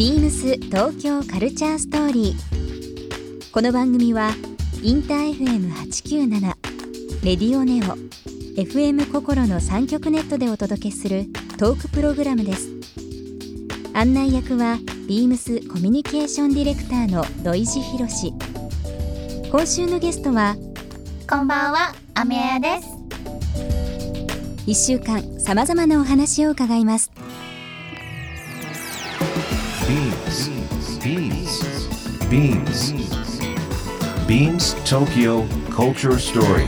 ビームス東京カルチャーストーリー。この番組はインター FM897 レディオネオ FM 心の三極ネットでお届けするトークプログラムです。案内役はビームスコミュニケーションディレクターの土井博志。今週のゲストはこんばんは、アメヤです。1週間さまざまなお話を伺います。Beams. Beams Tokyo Culture Story.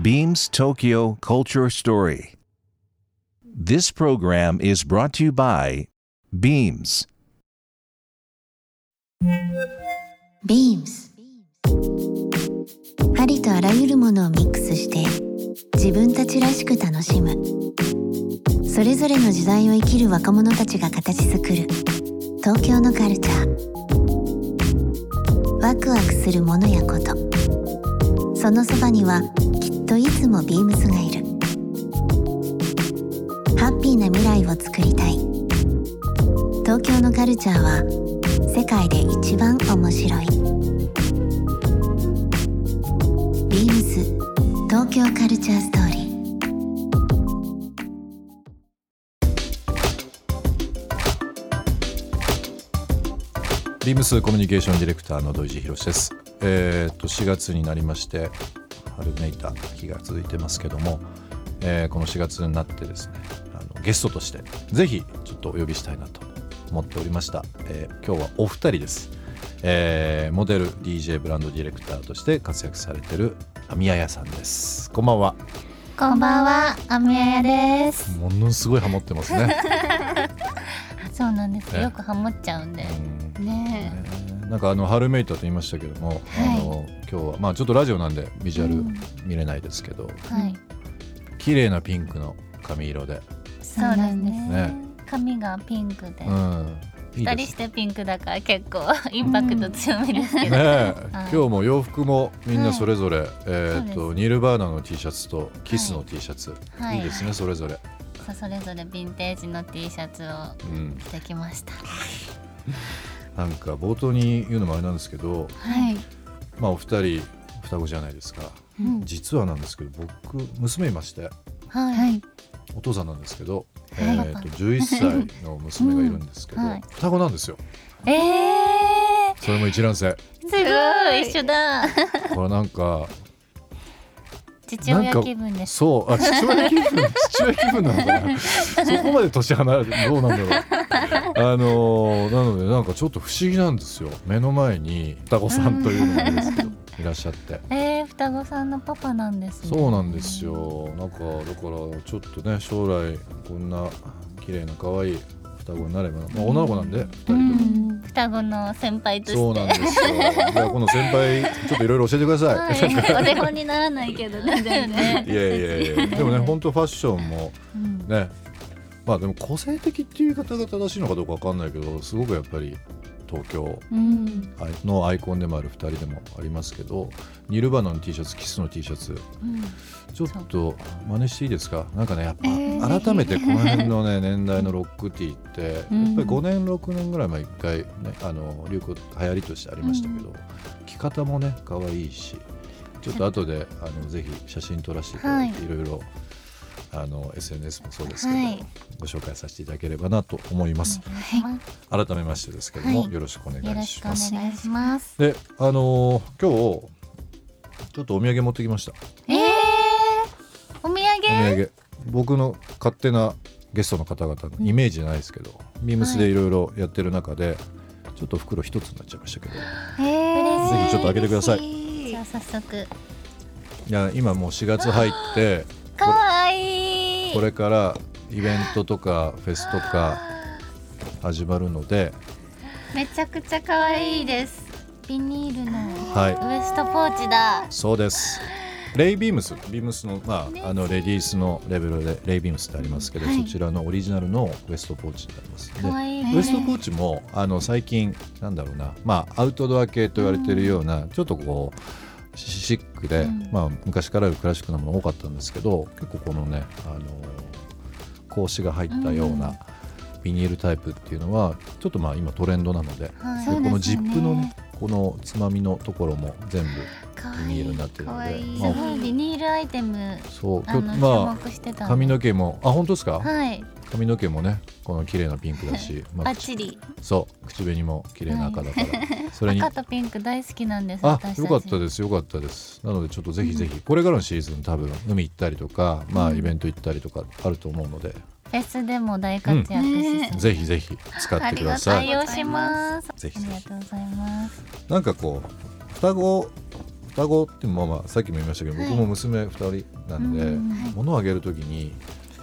Beams Tokyo Culture Story. This program is brought to you by Beams. Beams ありとあらゆるものをミックスして 自分たちらしく楽しむ。それぞれの時代を生きる若者たちが形作る。東京のカルチャー。ワクワクするものやこと。そのそばにはきっといつもビームスがいる。ハッピーな未来を作りたい。東京のカルチャーは世界で一番面白い。東京カルチャーストーリービームスコミュニケーションディレクターの土井博史です。えっ、と4月になりまして春めいた日が続いてますけども、えーこの4月になってですねあのゲストとしてぜひちょっとお呼びしたいなと思っておりました。えー今日はお二人です。えーモデル DJ ブランドディレクターとして活躍されてるアミヤヤさんです。こんばんは。こんばんは、アメヤです。ものすごいハモってますね。そうなんです。ねよくハモっちゃうんで。うんねえーなんかあの春めいたと言いましたけども、あの今日はまあちょっとラジオなんでビジュアルうん見れないですけど、え。はい。綺麗なピンクの髪色で、そうなんです。ね髪がピンクでう。ん、いい二人してピンクだから結構 インパクト強めですけど。ねえ、はい今日も洋服もみんなそれぞれ、えっ、そうとでニルバーナの T シャツとキスの T シャツ、はい。い、いですねそれぞれ、それぞれヴィンテージの T シャツをうん、着てきました。なんか冒頭に言うのもあれなんですけど、はい。まあお二人双子じゃないですか、うん。実はなんですけど僕娘いまして。はい。お父さんなんですけど、はいえっ、と11歳の娘がいるんですけど、うん。はい。双子なんですよ。ええそれも一卵性。ー、すごい。一緒だ。これなんか父親気分です。そう。あ父親気分？父親気分なのかな？そこまで年離れてどうなんだろう。あのーなのでなんかちょっと不思議なんですよ。目の前に双子さんというのがですけど。いらっしゃってえー、双子さんのパパなんですね。そうなんですよなんかだからちょっとね将来こんな綺麗な可愛い双子になれば、まあ、女の子なんで2人とうも。ん、双子の先輩として。そうなんですよ。じゃあこの先輩ちょっといろいろ教えてください。はい、お手本にならないけどね、全然。いやいやいや。でもね本当ファッションもうんね、まあでも個性的っていう言い方が正しいのかどうかわかんないけど、すごくやっぱり東京。うん、のアイコンでもある2人でもありますけど、ニルバの T シャツ、キスの T シャツ、うん、ちょっと真似していいですか？なんかねやっぱ、えー改めてこの辺のね年代のロックティーって、うん。やっぱり5年6年ぐらい前一回ねあの流行流行りとしてありましたけど、着方もね可愛いし、ちょっと後であのぜひ写真撮らせていただいて、い、ろいろあの SNS もそうですけど、はいご紹介させていただければなと思います。は改めましてですけども、はいよろしくお願い、よろいしくおします。願いします。で、あのー今日ちょっとお土産持ってきました。えー、お土産？お土産僕の勝手なゲストの方々のイメージじゃないですけど、ビームスでいろいろやってる中で、ちょっと袋一つになっちゃいましたけど、い嬉しいぜひちょっと開けてくださいじゃあ早速。や今もう4月入ってかわいい。これからイベントとかフェスとか始まるので、めちゃくちゃ可愛いです。ビニールのはいウエストポーチだ。そうです。レイビームス、ビームスのまああのレディースのレベルでレイビームスってありますけど、はいそちらのオリジナルのウエストポーチになります。で可愛いウエストポーチもあの最近なんだろうな、まあアウトドア系と言われてるような、ちょっとこうシシックで、うん。まあ昔からあるクラシックなもの多かったんですけど、結構このねあの格子が入ったようなビニールタイプっていうのはちょっとまあ今トレンドなので,、はい。でこのジップのねこのつまみのところも全部ニいいールになってるので。まあすごいビニールアイテムそうあのま注目してたあ髪の毛毛もあ本当ですか、はい。髪の毛もねこの綺麗なピンクだし、まあバッチリ。そう口紅も綺麗な赤だから、それに赤とピンク大好きなんですあよかったですよかったです。なのでちょっとぜひぜひ、これからのシーズン多分海行ったりとかまあイベント行ったりとかあると思うので、フェスでも大活躍しそう、ぜひぜひ使ってください。愛用します。ぜひありがとうございます。なんかこう双子双子ってまあまあさっきも言いましたけど、はい。僕も娘2人なんで、うん物をあげるときに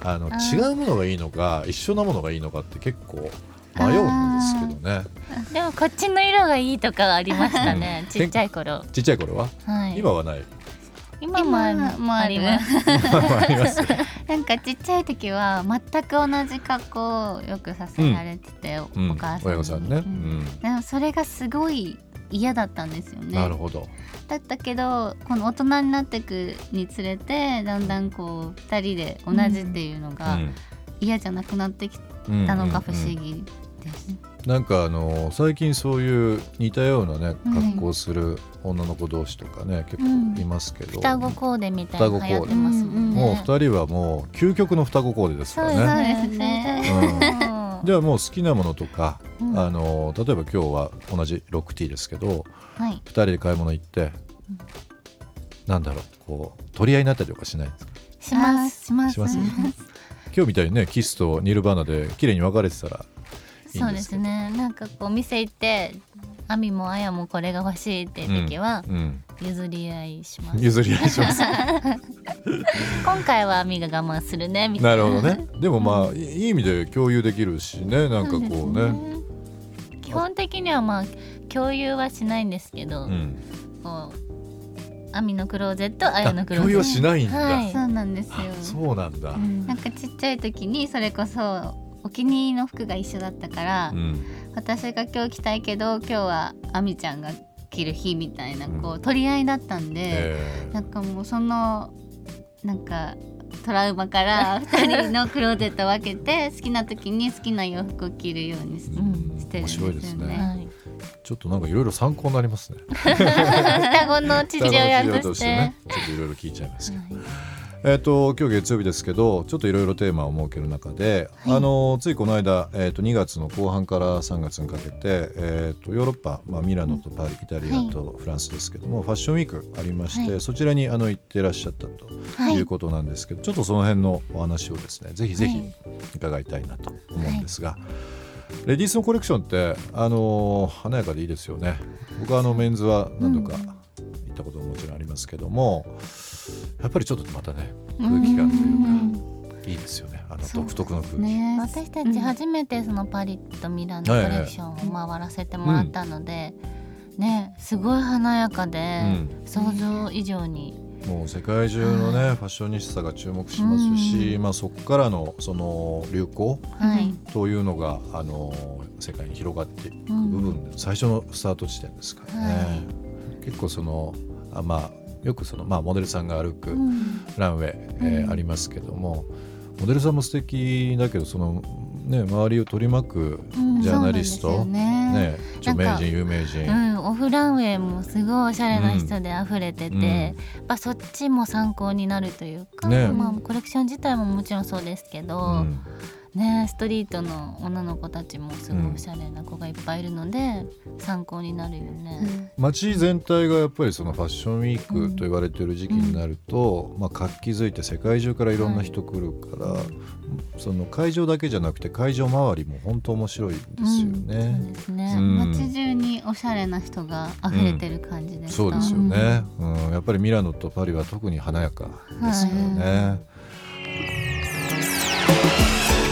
あの違うものがいいのか一緒なものがいいのかって結構迷うんですけどね。でもこっちの色がいいとかありましたねちっちゃい頃。ちっちゃい頃は、はい。今はない？今もあり今もあります。なんかちっちゃい時は全く同じ格好をよくさせられてて、うん。お母さんに。親御さんね、ううんん。でもそれがすごい嫌だったんですよね。なるほど。だったけどこの大人になっていくにつれてだんだんこう2人で同じっていうのが嫌じゃなくなってきうんたのが不思議です、なんかあの最近そういう似たようなね格好する女の子同士とかね、結構いますけど、双子コーデみたいなの流行ってうんますもんね。もう二人はもう究極の双子コーデですかそうらね。ですね。うんじゃあもう好きなものとか、うん。あの例えば今日は同じ 6T ですけどはい。2人で買い物行って、なんだろうこう取り合いになったりとかしないんですか？します。します。します。今日みたいにねキスとニルバーナで綺麗に分かれてたらいいそうですね。なんかこうお店行ってアミもアヤもこれが欲しいっていう時はうん。譲り合いします、譲り合いします 今回はアミが我慢するねみたな。いるなほどね。でもまあいいい意味で共有できるしねなんかこうね。基本的にはまあ共有はしないんですけど、うん。こうアミのクローゼットアヤのあクローゼット。共有はしないんだ、はいそうなんですよ。あそうなんだ、うん。なんかちっちゃい時にそれこそお気に入りの服が一緒だったから、うん。私が今日着たいけど今日はあみちゃんが着る日みたいなこうう取り合いだったんで、えーなんかもうそのなんかトラウマから2人のクローゼットを分けて好きな時に好きな洋服を着るようにし,、うんしてるんですよ面白いですねね。はい、ちょっとなんかいろいろ参考になりますね。双子の父親としてね、ちょっといろいろ聞いちゃいますけど。えっ、と今日月曜日ですけど、ちょっといろいろテーマを設ける中で、あのついこの間えっ、と2月の後半から3月にかけて、えっ、とヨーロッパ、まあミラノとパリ、イタリアとフランスですけども、ファッションウィークありまして、はい。そちらにあの行ってらっしゃったとはい。いうことなんですけど、ちょっとその辺のお話をですね、ぜひぜひ伺いたいなと思うんですが。レディースのコレクションって、あのー華やかでいいですよね。僕はあのメンズは何度か行ったことももちろんありますけども、やっぱりちょっとまたね空気感というかいいですよね。あの独特の空気。ね私たち初めてそのパリとミラノコレクションを回らせてもらったので、ねすごい華やかで、想像以上に、もう世界中のね、ファッショニスタが注目しますし、まあそこからのその流行はい、というのがあの世界に広がっていく部分で、最初のスタート地点ですからね。はい。結構そのあまあよくそのまあモデルさんが歩くうん。ランウェイ、えーありますけどもモデルさんも素敵だけどそのね周りを取り巻くジャーナリスト、そうなんね。ね著名人有名人、うん、オフランウェイもすごいおしゃれな人で溢れてて、うん。やっぱそっちも参考になるというか、ね。まあ、コレクション自体ももちろんそうですけど、うんね、ストリートの女の子たちもすごいおしゃれな子がいっぱいいるので、参考になるよね。街全体がやっぱりそのファッションウィークと言われてる時期になると、まあ、活気づいて世界中からいろんな人来るから、その会場だけじゃなくて会場周りも本当面白いんですよそうね。ですね、うん。街中におしゃれな人が溢れてる感じですか、そうですよね、うん。やっぱりミラノとパリは特に華やかですよね。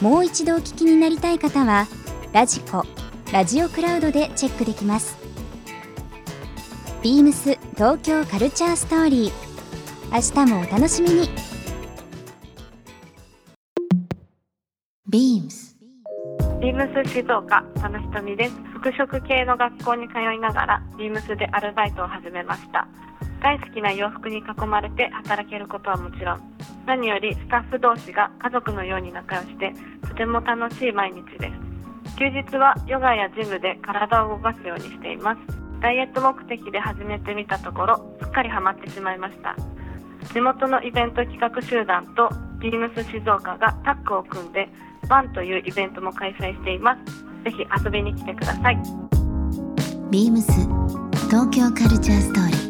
もう一度お聞きになりたい方はラジコラジオクラウドでチェックできます。ビームス東京カルチャーストーリー。明日もお楽しみに。ビームス。ビームス静岡佐野ひとみです。服飾系の学校に通いながらビームスでアルバイトを始めました。大好きな洋服に囲まれて働けることはもちろん何よりスタッフ同士が家族のように仲良してとても楽しい毎日です。休日はヨガやジムで体を動かすようにしています。ダイエット目的で始めてみたところすっかりハマってしまいました。地元のイベント企画集団とビームス静岡がタッグを組んでバンというイベントも開催しています。ぜひ遊びに来てください。ビームス東京カルチャーストーリー。